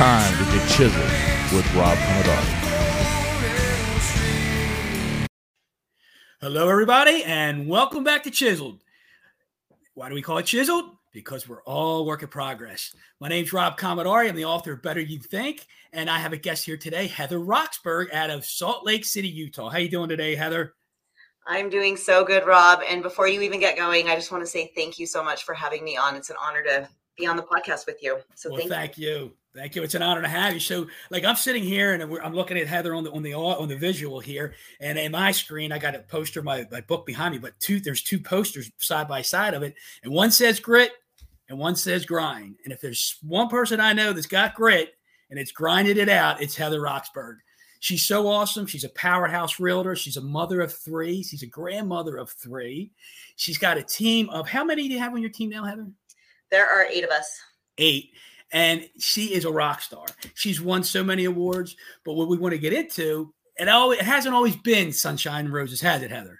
It's time to get chiseled with Rob Commodore. Hello, everybody, and welcome back to Chiseled. Why do we call it Chiseled? Because we're all work in progress. My name's Rob Commodore. I'm the author of Better You Think, and I have a guest here today, Heather Roxburgh, out of Salt Lake City, Utah. How you doing today, Heather? I'm doing so good, Rob. And before you even get going, I just want to say thank you so much for having me on. It's an honor to be on the podcast with you. So well, thank, thank you. you. Thank you. It's an honor to have you. So, like, I'm sitting here and I'm looking at Heather on the on the on the visual here, and in my screen, I got a poster my, my book behind me. But two, there's two posters side by side of it, and one says grit, and one says grind. And if there's one person I know that's got grit and it's grinded it out, it's Heather Roxburgh. She's so awesome. She's a powerhouse realtor. She's a mother of three. She's a grandmother of three. She's got a team of how many do you have on your team now, Heather? There are eight of us. Eight and she is a rock star. She's won so many awards, but what we want to get into, it always it hasn't always been sunshine and roses, has it, Heather?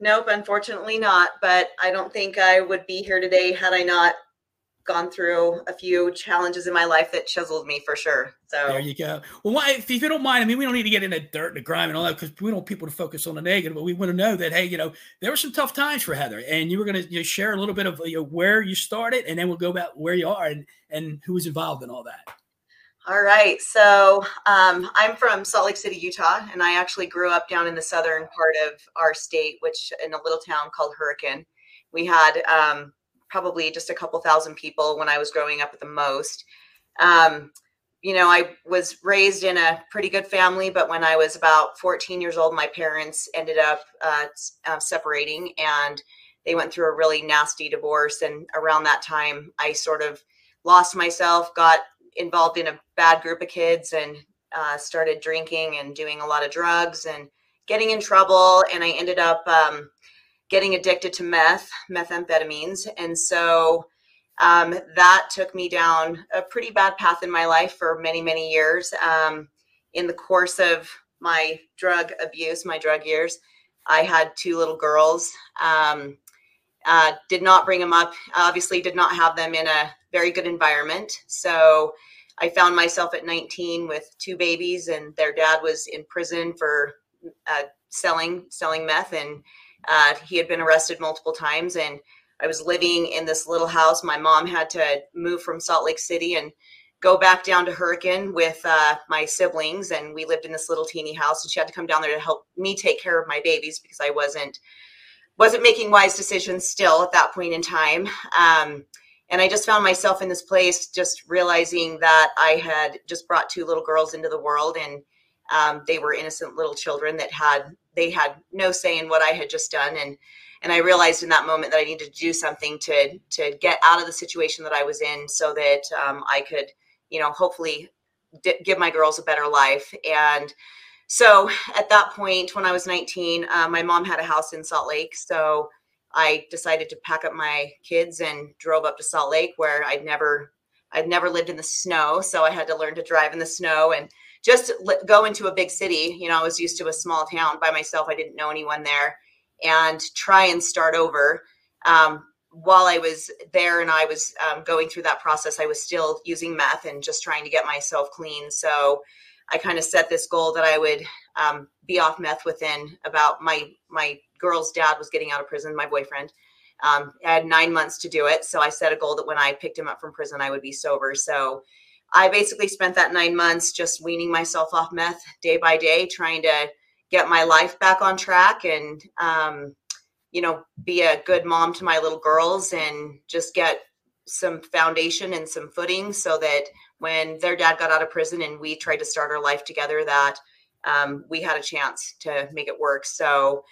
Nope, unfortunately not. But I don't think I would be here today had I not gone through a few challenges in my life that chiseled me for sure. So there you go. Well, why, if, you don't mind, I mean, we don't need to get into dirt and the grime and all that because we don't want people to focus on the negative, but we want to know that hey, you know, there were some tough times for Heather, and you were going to you know, share a little bit of you know, where you started, and then we'll go about where you are and and who was involved in all that. All right. So um, I'm from Salt Lake City, Utah, and I actually grew up down in the southern part of our state, which in a little town called Hurricane. We had um, probably just a couple thousand people when I was growing up at the most. Um, you know, I was raised in a pretty good family, but when I was about 14 years old, my parents ended up uh, uh, separating and they went through a really nasty divorce. And around that time, I sort of lost myself, got involved in a bad group of kids, and uh, started drinking and doing a lot of drugs and getting in trouble. And I ended up um, getting addicted to meth, methamphetamines. And so um, that took me down a pretty bad path in my life for many, many years. Um, in the course of my drug abuse, my drug years, I had two little girls. Um, uh, did not bring them up, obviously, did not have them in a very good environment. So I found myself at 19 with two babies, and their dad was in prison for uh, selling selling meth and uh, he had been arrested multiple times, and I was living in this little house. My mom had to move from Salt Lake City and go back down to Hurricane with uh, my siblings, and we lived in this little teeny house. And she had to come down there to help me take care of my babies because I wasn't wasn't making wise decisions still at that point in time. Um, and I just found myself in this place, just realizing that I had just brought two little girls into the world, and um, they were innocent little children that had they had no say in what I had just done, and and I realized in that moment that I needed to do something to to get out of the situation that I was in, so that um, I could, you know, hopefully d- give my girls a better life. And so at that point, when I was 19, uh, my mom had a house in Salt Lake, so I decided to pack up my kids and drove up to Salt Lake, where I'd never I'd never lived in the snow, so I had to learn to drive in the snow and just go into a big city. You know, I was used to a small town by myself. I didn't know anyone there, and try and start over. Um, while I was there and I was um, going through that process, I was still using meth and just trying to get myself clean. So I kind of set this goal that I would um, be off meth within about my my girl's dad was getting out of prison, my boyfriend. Um, I had nine months to do it, so I set a goal that when I picked him up from prison, I would be sober. So I basically spent that nine months just weaning myself off meth day by day, trying to get my life back on track and, um, you know, be a good mom to my little girls and just get some foundation and some footing so that when their dad got out of prison and we tried to start our life together, that um, we had a chance to make it work. So,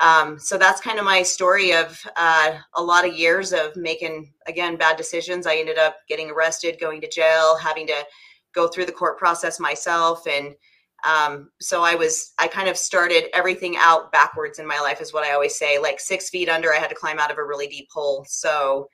um, so that's kind of my story of uh, a lot of years of making again bad decisions. I ended up getting arrested going to jail having to go through the court process myself. And um, so i was i kind of started everything out backwards in my life is what i always say like six feet under i had to climb out of a really deep hole. So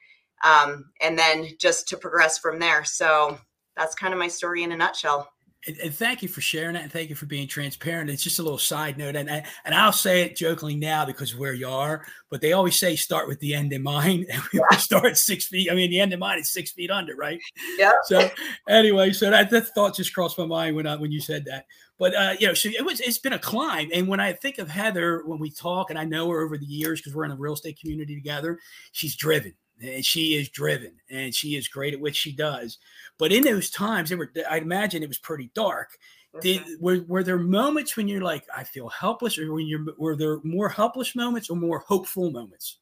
um, and then just to progress from there. So that's kind of my story in a nutshell And, and, thank you for sharing that, and thank you for being transparent. It's just a little side note, and and I'll say it jokingly now because of where you are. But they always say start with the end in mind, and we yeah. start six feet. I mean, the end in mind is six feet under, right? Yeah. So anyway, so that, that thought just crossed my mind when I, when you said that. But uh, you know, so it was it's been a climb. And when I think of Heather, when we talk, and I know her over the years because we're in a real estate community together, she's driven and she is driven and she is great at what she does. But in those times, they were I imagine it was pretty dark. Did, were, were there moments when you're like, I feel helpless, or when you're were there more helpless moments or more hopeful moments?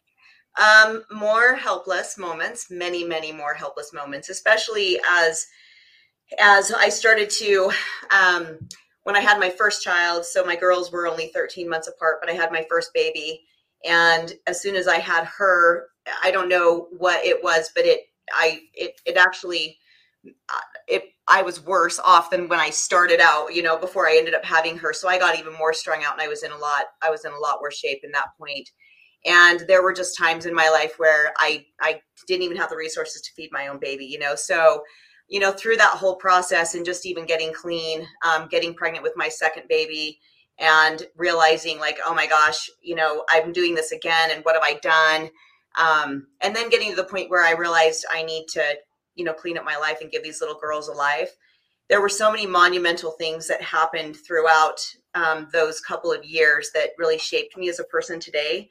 Um, more helpless moments, many, many more helpless moments, especially as as I started to um, when I had my first child. So my girls were only 13 months apart, but I had my first baby, and as soon as I had her, I don't know what it was, but it I it it actually uh, it I was worse off than when I started out, you know, before I ended up having her. So I got even more strung out and I was in a lot I was in a lot worse shape in that point. And there were just times in my life where I I didn't even have the resources to feed my own baby, you know. So, you know, through that whole process and just even getting clean, um, getting pregnant with my second baby and realizing like, oh my gosh, you know, I'm doing this again and what have I done? Um, and then getting to the point where I realized I need to, you know, clean up my life and give these little girls a life. There were so many monumental things that happened throughout um, those couple of years that really shaped me as a person today.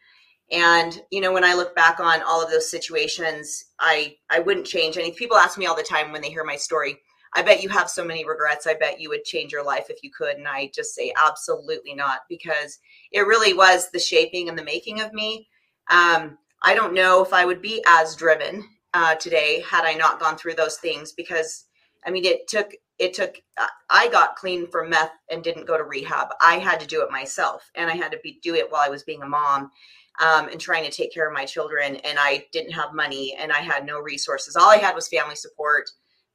And you know, when I look back on all of those situations, I I wouldn't change any. People ask me all the time when they hear my story. I bet you have so many regrets. I bet you would change your life if you could. And I just say absolutely not because it really was the shaping and the making of me. Um, I don't know if I would be as driven uh, today had I not gone through those things because I mean it took it took uh, I got clean from meth and didn't go to rehab. I had to do it myself and I had to be, do it while I was being a mom um, and trying to take care of my children and I didn't have money and I had no resources. All I had was family support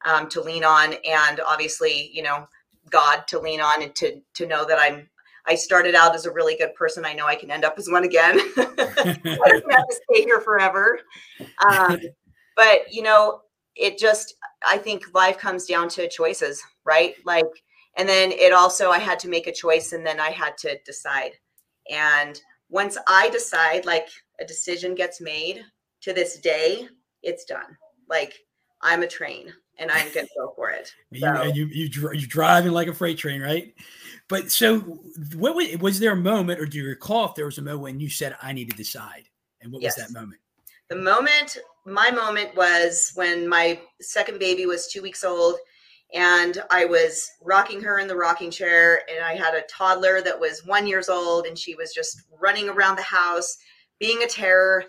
um, to lean on and obviously you know God to lean on and to to know that I'm I started out as a really good person. I know I can end up as one again. I don't have to stay here forever. Um, but you know, it just I think life comes down to choices, right? Like, and then it also I had to make a choice, and then I had to decide. And once I decide, like a decision gets made, to this day, it's done. Like I'm a train, and I'm gonna go for it. So. You, you you you're driving like a freight train, right? But so, what was, was there a moment, or do you recall if there was a moment when you said, "I need to decide"? And what yes. was that moment? The moment, my moment was when my second baby was two weeks old, and I was rocking her in the rocking chair, and I had a toddler that was one years old, and she was just running around the house, being a terror.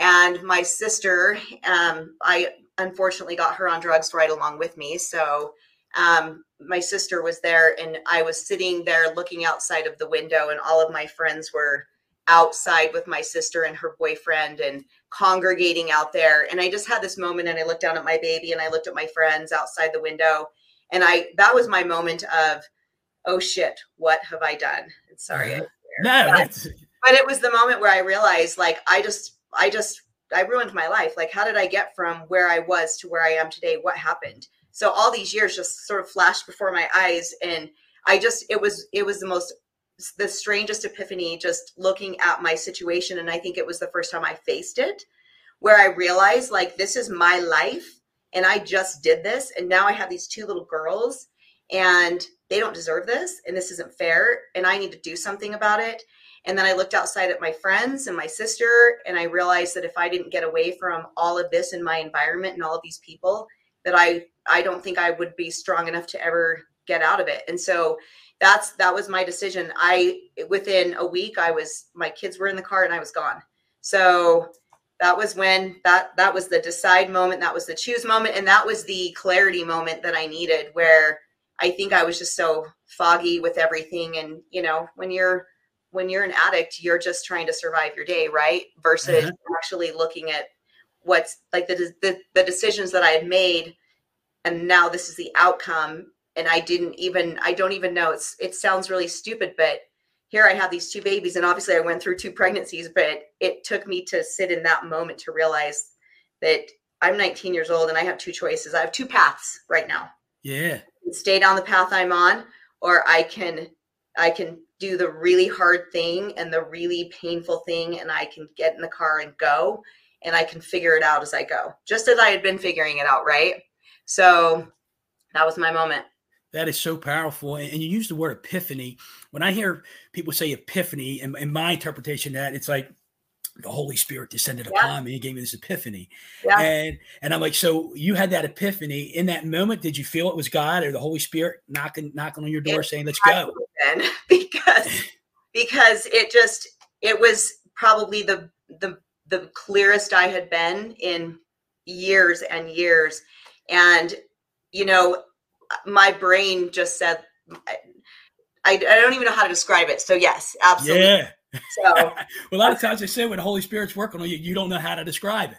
And my sister, um, I unfortunately got her on drugs right along with me, so um, my sister was there and I was sitting there looking outside of the window, and all of my friends were outside with my sister and her boyfriend and congregating out there. And I just had this moment and I looked down at my baby and I looked at my friends outside the window. And I that was my moment of, oh shit, what have I done? sorry. No, but, but it was the moment where I realized like I just I just I ruined my life. Like, how did I get from where I was to where I am today? What happened? so all these years just sort of flashed before my eyes and i just it was it was the most the strangest epiphany just looking at my situation and i think it was the first time i faced it where i realized like this is my life and i just did this and now i have these two little girls and they don't deserve this and this isn't fair and i need to do something about it and then i looked outside at my friends and my sister and i realized that if i didn't get away from all of this in my environment and all of these people that I I don't think I would be strong enough to ever get out of it. And so that's that was my decision. I within a week I was my kids were in the car and I was gone. So that was when that that was the decide moment, that was the choose moment and that was the clarity moment that I needed where I think I was just so foggy with everything and you know, when you're when you're an addict, you're just trying to survive your day, right? Versus mm-hmm. actually looking at what's like the, the the decisions that I had made, and now this is the outcome. And I didn't even I don't even know. It's it sounds really stupid, but here I have these two babies, and obviously I went through two pregnancies, but it took me to sit in that moment to realize that I'm 19 years old and I have two choices. I have two paths right now. Yeah. stay down the path I'm on, or I can I can do the really hard thing and the really painful thing, and I can get in the car and go, and I can figure it out as I go, just as I had been figuring it out, right? So that was my moment. That is so powerful. And you use the word epiphany. When I hear people say epiphany, in, in my interpretation of that, it's like the Holy Spirit descended yeah. upon me and gave me this epiphany. Yeah. And and I'm like, so you had that epiphany in that moment. Did you feel it was God or the Holy Spirit knocking knocking on your door it saying, "Let's go"? because because it just it was probably the the the clearest I had been in years and years, and you know my brain just said, I, I don't even know how to describe it. So yes, absolutely. Yeah. So well, a lot of times they say when the Holy Spirit's working on you, you don't know how to describe it.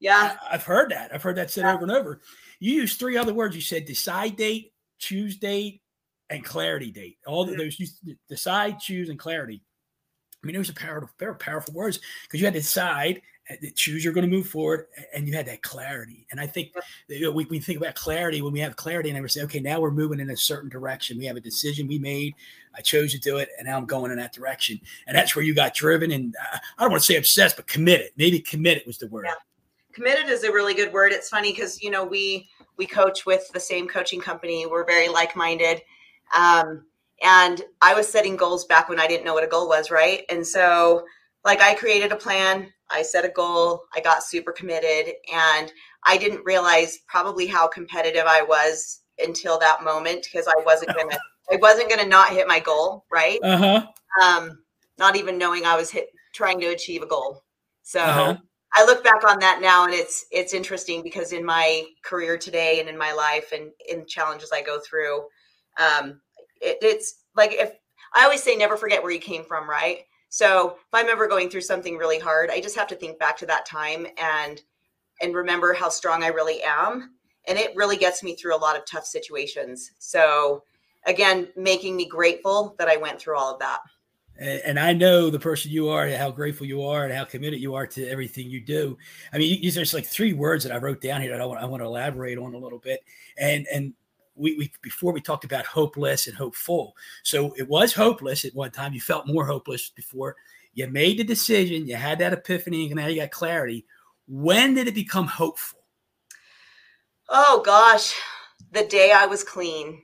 Yeah. I, have heard that. I've heard that said yeah. over and over. You use three other words. You said decide date, choose date, and clarity date. All those you decide, choose, and clarity. I mean, those are powerful, very powerful words because you had to decide choose you're going to move forward and you had that clarity. And i think you know, we, we think about clarity when we have clarity and we say okay now we're moving in a certain direction. We have a decision we made. I chose to do it and now i'm going in that direction. And that's where you got driven and uh, i don't want to say obsessed but committed. Maybe committed was the word. Yeah. committed is a really good word. It's funny because you know we we coach with the same coaching company. We're very like-minded um, and i was setting goals back when i didn't know what a goal was right and so like i created a plan I set a goal, I got super committed, and I didn't realize probably how competitive I was until that moment because I wasn't gonna I wasn't gonna not hit my goal, right? Uh-huh. Um, not even knowing I was hit trying to achieve a goal. So uh-huh. I look back on that now and it's it's interesting because in my career today and in my life and in challenges I go through, um, it, it's like if I always say never forget where you came from, right? So if I'm ever going through something really hard, I just have to think back to that time and and remember how strong I really am. And it really gets me through a lot of tough situations. So again, making me grateful that I went through all of that. And, and I know the person you are, and how grateful you are, and how committed you are to everything you do. I mean, there's like three words that I wrote down here that I want, I want to elaborate on a little bit. And and we, we before we talked about hopeless and hopeful. So it was hopeless at one time. You felt more hopeless before. You made the decision. You had that epiphany, and now you got clarity. When did it become hopeful? Oh gosh, the day I was clean.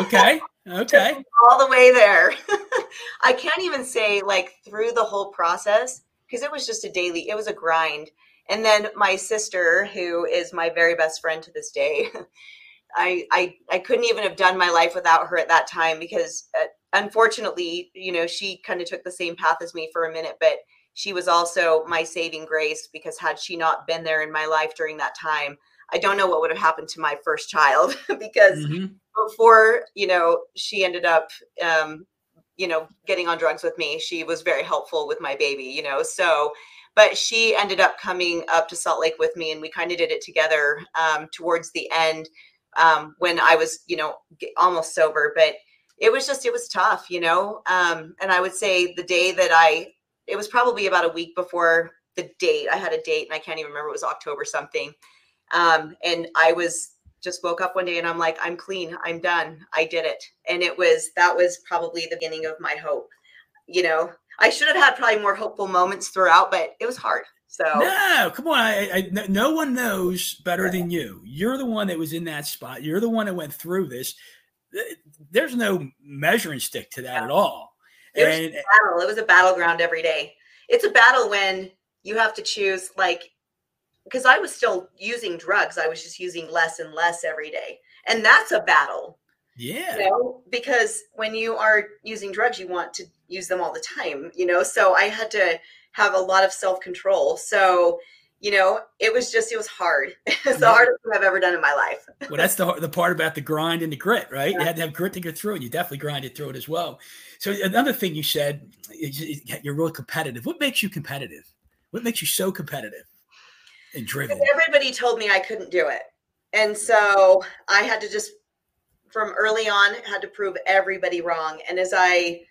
okay. Okay. All the way there. I can't even say like through the whole process because it was just a daily, it was a grind. And then my sister, who is my very best friend to this day, I, I I couldn't even have done my life without her at that time because uh, unfortunately, you know, she kind of took the same path as me for a minute, but she was also my saving grace because had she not been there in my life during that time, I don't know what would have happened to my first child because mm-hmm. before, you know, she ended up um, you know, getting on drugs with me, she was very helpful with my baby, you know. So but she ended up coming up to Salt Lake with me and we kind of did it together um, towards the end um, when I was, you know, almost sober. But it was just, it was tough, you know. Um, and I would say the day that I, it was probably about a week before the date. I had a date and I can't even remember. It was October something. Um, and I was just woke up one day and I'm like, I'm clean. I'm done. I did it. And it was, that was probably the beginning of my hope. You know, I should have had probably more hopeful moments throughout, but it was hard. So no, come on. I, I, no one knows better than you. You're the one that was in that spot. You're the one that went through this. There's no measuring stick to that yeah. at all. It was and, a battle. It was a battleground every day. It's a battle when you have to choose, like, because I was still using drugs. I was just using less and less every day, and that's a battle. Yeah. You know, because when you are using drugs, you want to use them all the time. You know, so I had to have a lot of self control. So, you know, it was just, it was hard. it's the hardest thing I've ever done in my life. well, that's the, the part about the grind and the grit, right? Yeah. You had to have grit to get through it. You definitely grinded through it as well. So, another thing you said, is you're really competitive. What makes you competitive? What makes you so competitive and driven? Everybody told me I couldn't do it. And so I had to just, from early on, had to prove everybody wrong. And as I,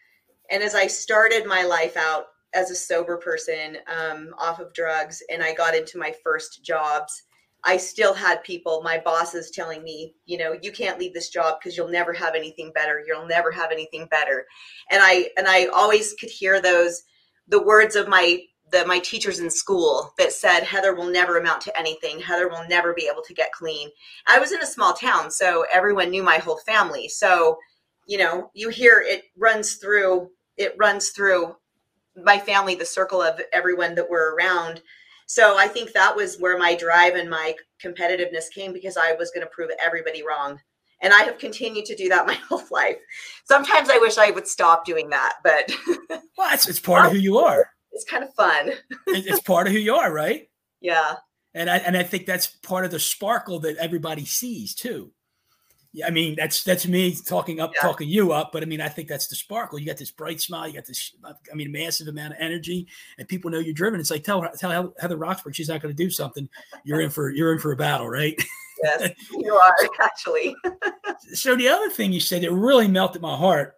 and as I started my life out as a sober person um, off of drugs and I got into my first jobs, I still had people, my bosses telling me, you know, you can't leave this job because you'll never have anything better. You'll never have anything better. And I and I always could hear those the words of my the my teachers in school that said Heather will never amount to anything. Heather will never be able to get clean. I was in a small town, so everyone knew my whole family. So, you know, you hear it runs through it runs through my family, the circle of everyone that were around so I think that was where my drive and my competitiveness came because I was going to prove everybody wrong. And I have continued to do that my whole life. Sometimes I wish I would stop doing that, but well, it's, it's part of who you are. It's kind of fun. it's part of who you are, right? Yeah. And I and I think that's part of the sparkle that everybody sees too. I mean, that's that's me talking up, yeah. talking you up. But I mean, I think that's the sparkle. You got this bright smile. You got this, I mean, massive amount of energy, and people know you're driven. It's like tell tell Heather Roxburgh she's not going to do something. You're in for you're in for a battle, right? Yes, you are actually. so the other thing you said that really melted my heart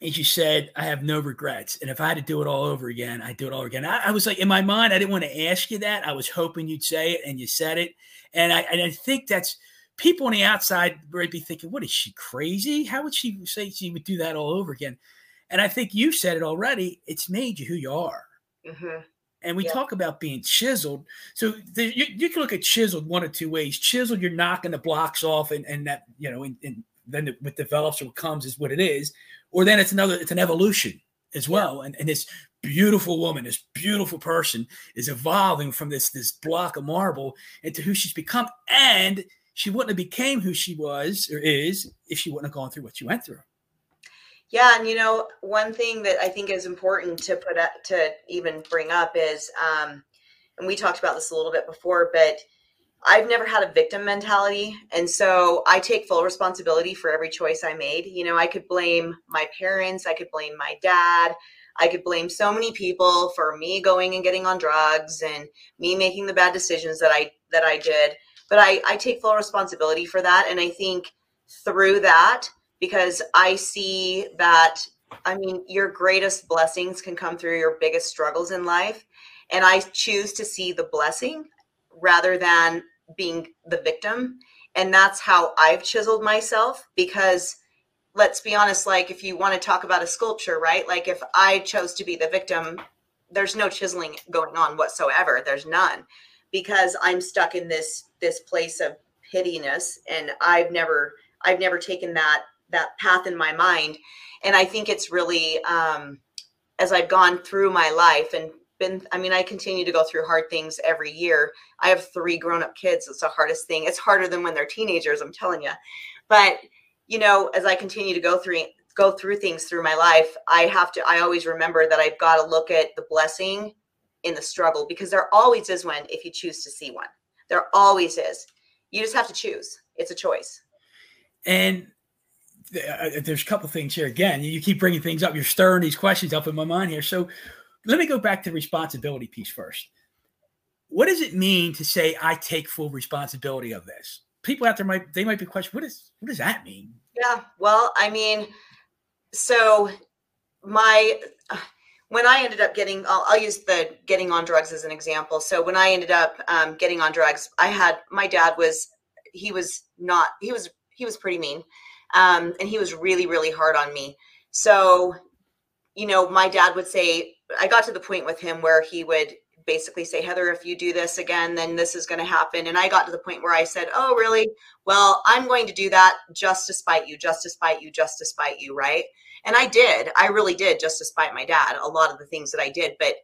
is you said I have no regrets, and if I had to do it all over again, I'd do it all again. I, I was like in my mind, I didn't want to ask you that. I was hoping you'd say it, and you said it, and I and I think that's people on the outside might be thinking, what is she crazy? How would she say she would do that all over again? And I think you said it already. It's made you who you are. Mm-hmm. And we yeah. talk about being chiseled. So the, you, you, can look at chiseled one of two ways. Chiseled, you're knocking the blocks off, and, and that, you know, and, and then what develops or what comes is what it is. Or then it's another, it's an evolution as well. Yeah. And, and this beautiful woman, this beautiful person is evolving from this, this block of marble into who she's become. And she wouldn't have became who she was or is if she wouldn't have gone through what she went through. Yeah, and you know, one thing that I think is important to put up, to even bring up is, um, and we talked about this a little bit before, but I've never had a victim mentality, and so I take full responsibility for every choice I made. You know, I could blame my parents, I could blame my dad, I could blame so many people for me going and getting on drugs and me making the bad decisions that I that I did but I, I take full responsibility for that. And I think through that, because I see that, I mean, your greatest blessings can come through your biggest struggles in life. And I choose to see the blessing rather than being the victim. And that's how I've chiseled myself because let's be honest, like if you want to talk about a sculpture, right? Like if I chose to be the victim, there's no chiseling going on whatsoever. There's none because I'm stuck in this this place of pittiness and I've never I've never taken that that path in my mind and I think it's really um as I've gone through my life and been I mean I continue to go through hard things every year. I have 3 grown-up kids. It's the hardest thing. It's harder than when they're teenagers, I'm telling you. But you know, as I continue to go through go through things through my life, I have to I always remember that I've got to look at the blessing in the struggle because there always is one if you choose to see one. There always is. You just have to choose. It's a choice. And uh, there's a couple things here again. You keep bringing things up. You're stirring these questions up in my mind here. So let me go back to the responsibility piece first. What does it mean to say I take full responsibility of this? People out there might they might be questioning what is what does that mean? Yeah, well, I mean, so my when I ended up getting, I'll, I'll, use the getting on drugs as an example. So when I ended up um, getting on drugs, I had my dad was he was not he was he was pretty mean, um, and he was really really hard on me. So, you know, my dad would say I got to the point with him where he would basically say, Heather, if you do this again, then this is going to happen. And I got to the point where I said, Oh, really? Well, I'm going to do that just to spite you, just to spite you, just to spite you, right? And I did. I really did, just despite my dad, a lot of the things that I did. But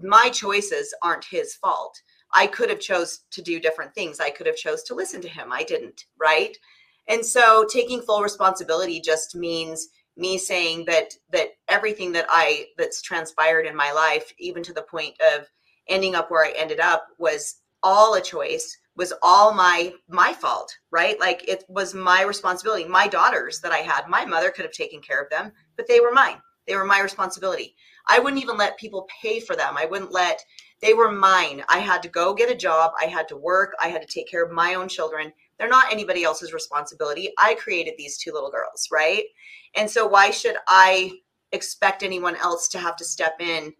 my choices aren't his fault. I could have chose to do different things. I could have chose to listen to him. I didn't, right? And so taking full responsibility just means me saying that that everything that I that's transpired in my life, even to the point of ending up where I ended up, was all a choice was all my my fault right? Like it was my responsibility. My daughters that i had my mother could have taken care of them but they were mine. They were my responsibility. I wouldn't even let people pay for them. I wouldn't let they were mine. I had to go get a job. I had to work. I had to take care of my own children. They're not anybody else's responsibility. I created these two little girls right? And so why should i expect anyone else to have to step in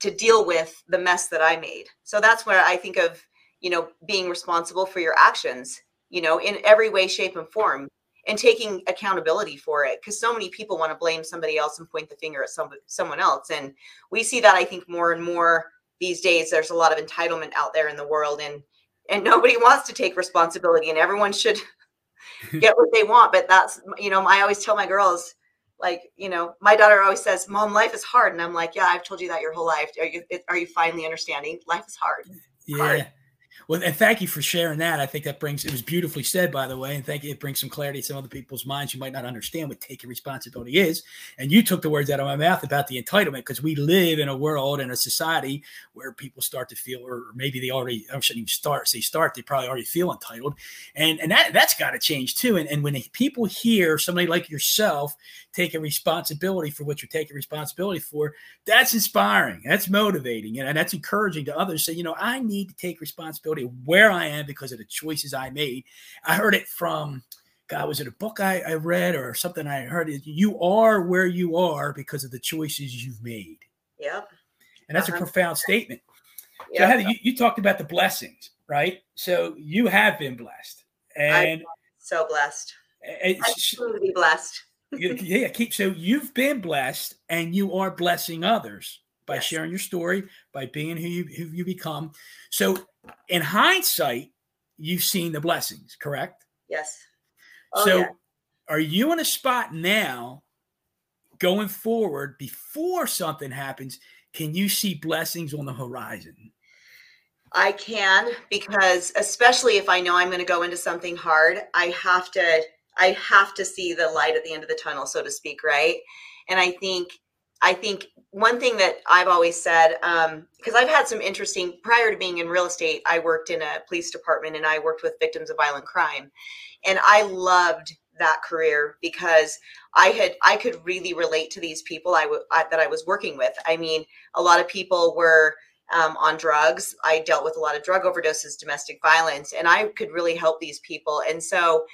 to deal with the mess that i made? So that's where i think of you know, being responsible for your actions, you know, in every way, shape, and form and taking accountability for it because so many people want to blame somebody else and point the finger at some, someone else and we see that i think more and more these days. There's a lot of entitlement out there in the world and and nobody wants to take responsibility and everyone should get what they want but that's you know i always tell my girls like you know my daughter always says mom life is hard and i'm like yeah i've told you that your whole life. Are you are you finally understanding? Life is hard. Yeah. Hard. Well, and thank you for sharing that. I think that brings it was beautifully said, by the way, and thank you. It brings some clarity to some other people's minds who might not understand what taking responsibility is. And you took the words out of my mouth about the entitlement because we live in a world and a society where people start to feel, or maybe they already, I shouldn't even start say start, they probably already feel entitled, and and that that's got to change too. And and when people hear somebody like yourself taking responsibility for what you're taking responsibility for, that's inspiring, that's motivating, and that's encouraging to others. Say, you know, I need to take responsibility where I am because of the choices I made. I heard it from God, was it a book I, I read or something I heard? It, you are where you are because of the choices you've made. Yep. And that's uh-huh. a profound statement. Yep. So, Heather, you, you, talked about the blessings, right? So you have been blessed. And I'm so blessed. Absolutely blessed. yeah, keep so you've been blessed and you are blessing others by yes. sharing your story, by being who you who you become. So in hindsight, you've seen the blessings, correct? Yes. Oh, so yeah. are you in a spot now going forward before something happens? Can you see blessings on the horizon? I can because especially if I know I'm going to go into something hard, I have to I have to see the light at the end of the tunnel, so to speak, right? And I think I think one thing that I've always said, because um, I've had some interesting, prior to being in real estate, I worked in a police department and I worked with victims of violent crime. And I loved that career because I had, I could really relate to these people I, w- I that I was working with. I mean, a lot of people were um, on drugs. I dealt with a lot of drug overdoses, domestic violence, and I could really help these people. And so,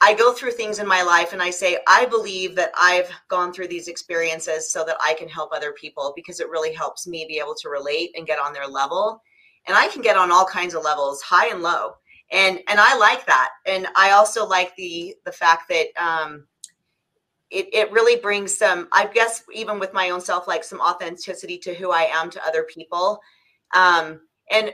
I go through things in my life and I say, I believe that I've gone through these experiences so that I can help other people because it really helps me be able to relate and get on their level. And I can get on all kinds of levels, high and low. And and I like that. And I also like the the fact that um it, it really brings some, I guess, even with my own self, like some authenticity to who I am to other people. Um, and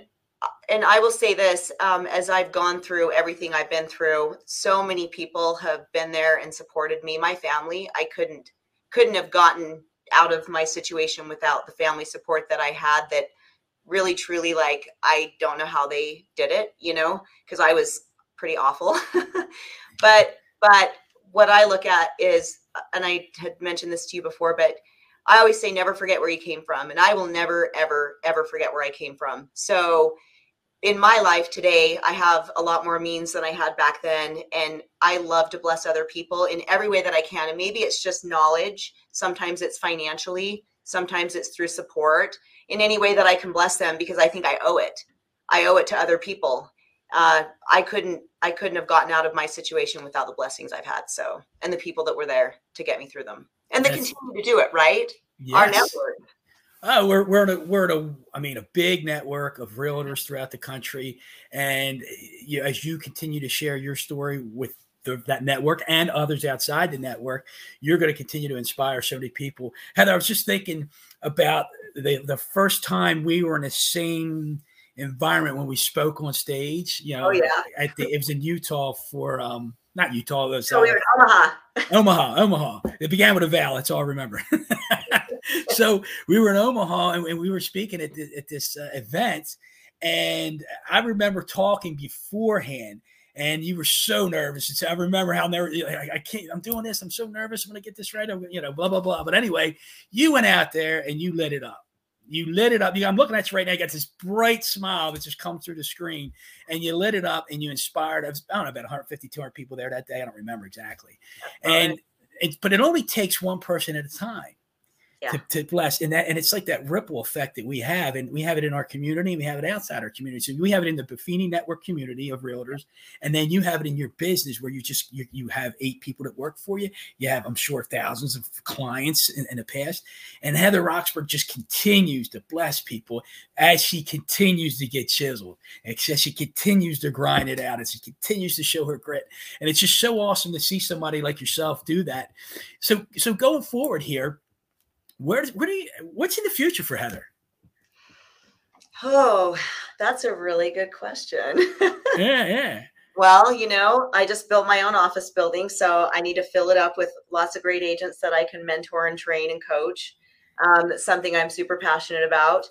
and I will say this um, as I've gone through everything I've been through, so many people have been there and supported me. My family, I couldn't couldn't have gotten out of my situation without the family support that I had. That really, truly, like I don't know how they did it, you know, because I was pretty awful. but but what I look at is, and I had mentioned this to you before, but I always say never forget where you came from, and I will never ever ever forget where I came from. So in my life today, I have a lot more means than I had back then. And I love to bless other people in every way that I can. And maybe it's just knowledge. Sometimes it's financially. Sometimes it's through support in any way that I can bless them because I think I owe it. I owe it to other people. Uh, I couldn't, I couldn't have gotten out of my situation without the blessings I've had. So, and the people that were there to get me through them and they continue to do it, right? Yes. Our network. Oh, we're we're in a we're in a I mean a big network of realtors throughout the country, and you, as you continue to share your story with the, that network and others outside the network, you're going to continue to inspire so many people. Heather, I was just thinking about the the first time we were in the same environment when we spoke on stage. You know, oh, yeah. at the, it was in Utah for um not Utah. It was, oh, uh, we Omaha. Omaha, Omaha. It began with a vowel. That's all I remember. so we were in Omaha and, and we were speaking at, the, at this uh, event. And I remember talking beforehand and you were so nervous. And so I remember how nervous I, can't, I'm doing this. I'm so nervous. I'm going to get this right. I'm, you know, blah, blah, blah. But anyway, you went out there and you lit it up. You lit it up. I'm looking at you right now. You got this bright smile that just comes through the screen, and you lit it up, and you inspired. I, was, I don't know about 150, 200 people there that day. I don't remember exactly. And it, but it only takes one person at a time. Yeah. to, to bless. And that and it's like that ripple effect that we have and we have it in our community and we have it outside our community. So we have it in the buffini network community of realtors and then you have it in your business where you just you, you have eight people that work for you. You have i'm sure thousands of clients in, in the past. And heather roxburgh just continues to bless people as she continues to get chiseled as she continues to grind it out as she continues to show her grit. And it's just so awesome to see somebody like yourself do that. So so going forward here where, where do you, what's in the future for Heather? Oh, that's a really good question. yeah, yeah. Well, you know, I just built my own office building, so I need to fill it up with lots of great agents that I can mentor and train and coach. Um, something I'm super passionate about.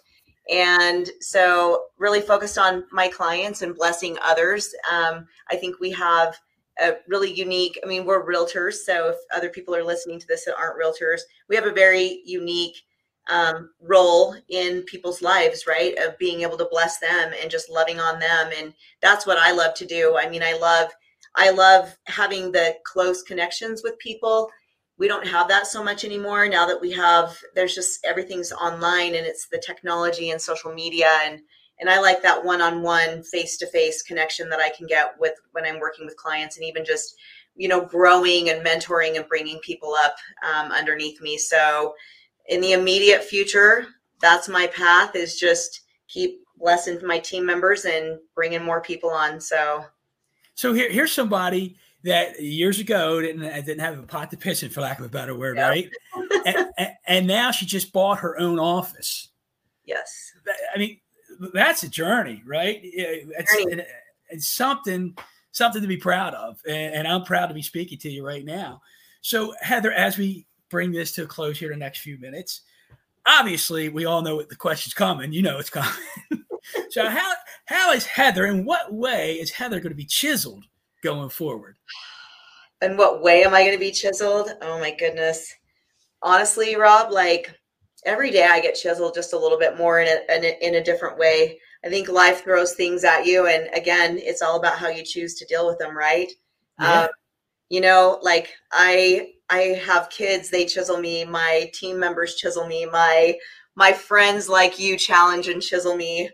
And so, really focused on my clients and blessing others. Um, I think we have a really unique, I mean, we're realtors. So if other people are listening to this that aren't realtors, we have a very unique um, role in people's lives, right? Of being able to bless them and just loving on them. And that's what I love to do. I mean, I love, I love having the close connections with people. We don't have that so much anymore now that we have, there's just everything's online and it's the technology and social media and and i like that one-on-one face-to-face connection that i can get with when i'm working with clients and even just you know growing and mentoring and bringing people up um, underneath me so in the immediate future that's my path is just keep blessing my team members and bringing more people on so so here, here's somebody that years ago didn't didn't have a pot to piss in, for lack of a better word, yep. right? and, and, now she just bought her own office. Yes. I mean, that's a journey, right? It's, journey. it's something something to be proud of, and, and, I'm proud to be speaking to you right now. So, Heather, as we bring this to a close here in the next few minutes, obviously we all know what the question's coming. You know it's coming. so, how how is Heather? In what way is Heather going to be chiseled going forward? In what way am I going to be chiseled? Oh my goodness. Honestly, Rob, like every day I get chiseled just a little bit more in a, in a, in a different way. I think life throws things at you, and again, it's all about how you choose to deal with them, right? Yeah. Um, you know, like I I have kids, they chisel me. My team members chisel me. My my friends like you challenge and chisel me.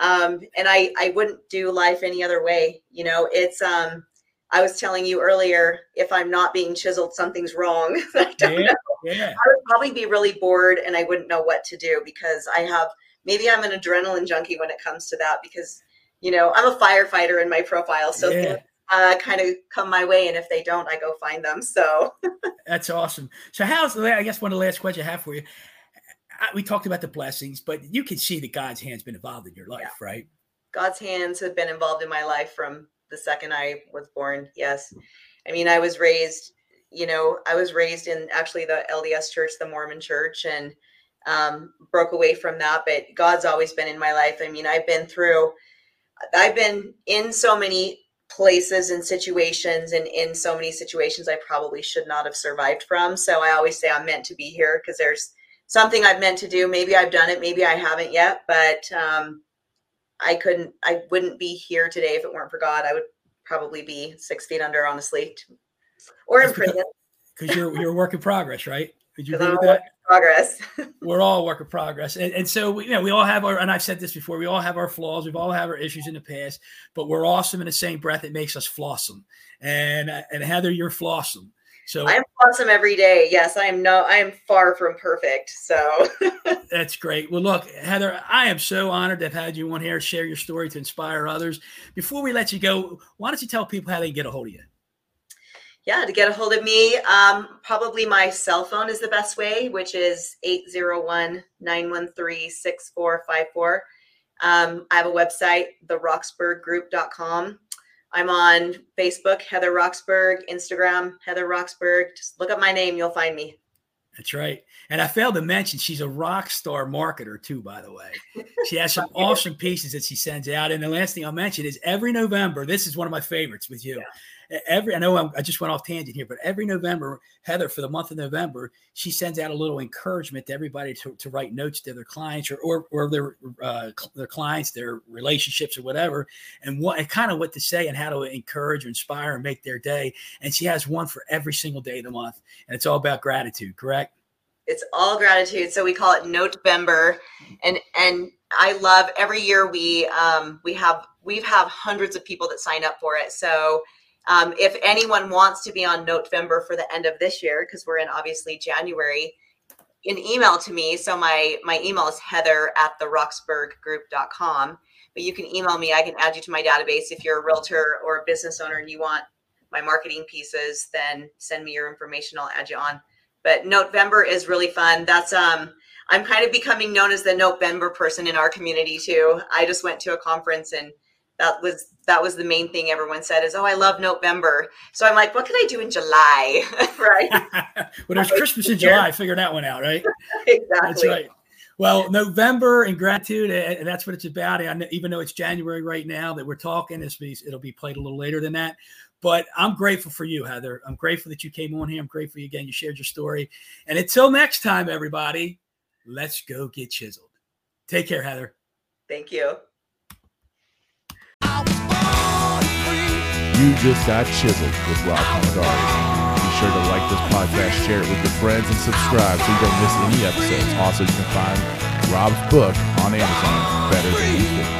Um, and I I wouldn't do life any other way. You know, it's um I was telling you earlier, if I'm not being chiseled, something's wrong. I don't yeah, know. Yeah. I would probably be really bored and I wouldn't know what to do because I have maybe I'm an adrenaline junkie when it comes to that because you know I'm a firefighter in my profile, so yeah. things uh, kind of come my way, and if they don't, I go find them. So that's awesome. So how's the I guess one of the last questions I have for you. We talked about the blessings, but you can see that God's hand's been involved in your life, yeah. right? God's hands have been involved in my life from the second I was born. Yes. I mean, I was raised, you know, I was raised in actually the LDS church, the Mormon church, and um, broke away from that. But God's always been in my life. I mean, I've been through, I've been in so many places and situations and in so many situations I probably should not have survived from. So I always say I'm meant to be here because there's something I've meant to do. Maybe I've done it, maybe I haven't yet, but um, I couldn't, I wouldn't be here today if it weren't for God. I would probably be six feet under, honestly, or in prison. Because you're you're a work in progress, right? Did you agree with that? Progress. We're all work in progress, and, and so we, you know we all have our. And I've said this before. We all have our flaws. We've all had our issues in the past, but we're awesome in the same breath. It makes us flawsome. And and Heather, you're flawsome. So I'm awesome every day. Yes, I am no, I am far from perfect. So that's great. Well, look, Heather, I am so honored to have had you on here, share your story to inspire others. Before we let you go, why don't you tell people how they can get a hold of you? Yeah, to get a hold of me, um, probably my cell phone is the best way, which is 801 913 6454. Um, I have a website, theroxburghgroup.com. I'm on Facebook, Heather Roxburgh, Instagram, Heather Roxburgh. Just look up my name, you'll find me. That's right. And I failed to mention she's a rock star marketer too, by the way. She has some awesome pieces that she sends out. And the last thing I'll mention is every November, this is one of my favorites with you. Yeah every I know I'm, i just went off tangent here, but every November, Heather, for the month of November, she sends out a little encouragement to everybody to, to write notes to their clients or or, or their uh, their clients, their relationships or whatever, and what and kind of what to say and how to encourage or inspire and make their day. And she has one for every single day of the month, and it's all about gratitude. Correct? It's all gratitude. So we call it November, and and I love every year we um, we have we have hundreds of people that sign up for it. So um, if anyone wants to be on November for the end of this year, because we're in obviously January, an email to me. So my my email is heather at the roxburghgroup.com. But you can email me. I can add you to my database if you're a realtor or a business owner and you want my marketing pieces, then send me your information. I'll add you on. But November is really fun. That's um I'm kind of becoming known as the November person in our community too. I just went to a conference and that was that was the main thing everyone said is, "Oh, I love November." So I'm like, "What can I do in July?" right? well, there's Christmas in July. Figure that one out, right? exactly. That's right. Well, November and gratitude, and that's what it's about. And even though it's January right now that we're talking, this piece it'll be played a little later than that. But I'm grateful for you, Heather. I'm grateful that you came on here. I'm grateful again you shared your story. And until next time, everybody, let's go get chiseled. Take care, Heather. Thank you. You just got chiseled with Rob Hamadari. Be sure to like this podcast, share it with your friends, and subscribe so you don't miss any episodes. Also, you can find Rob's book on Amazon, Better Than Before.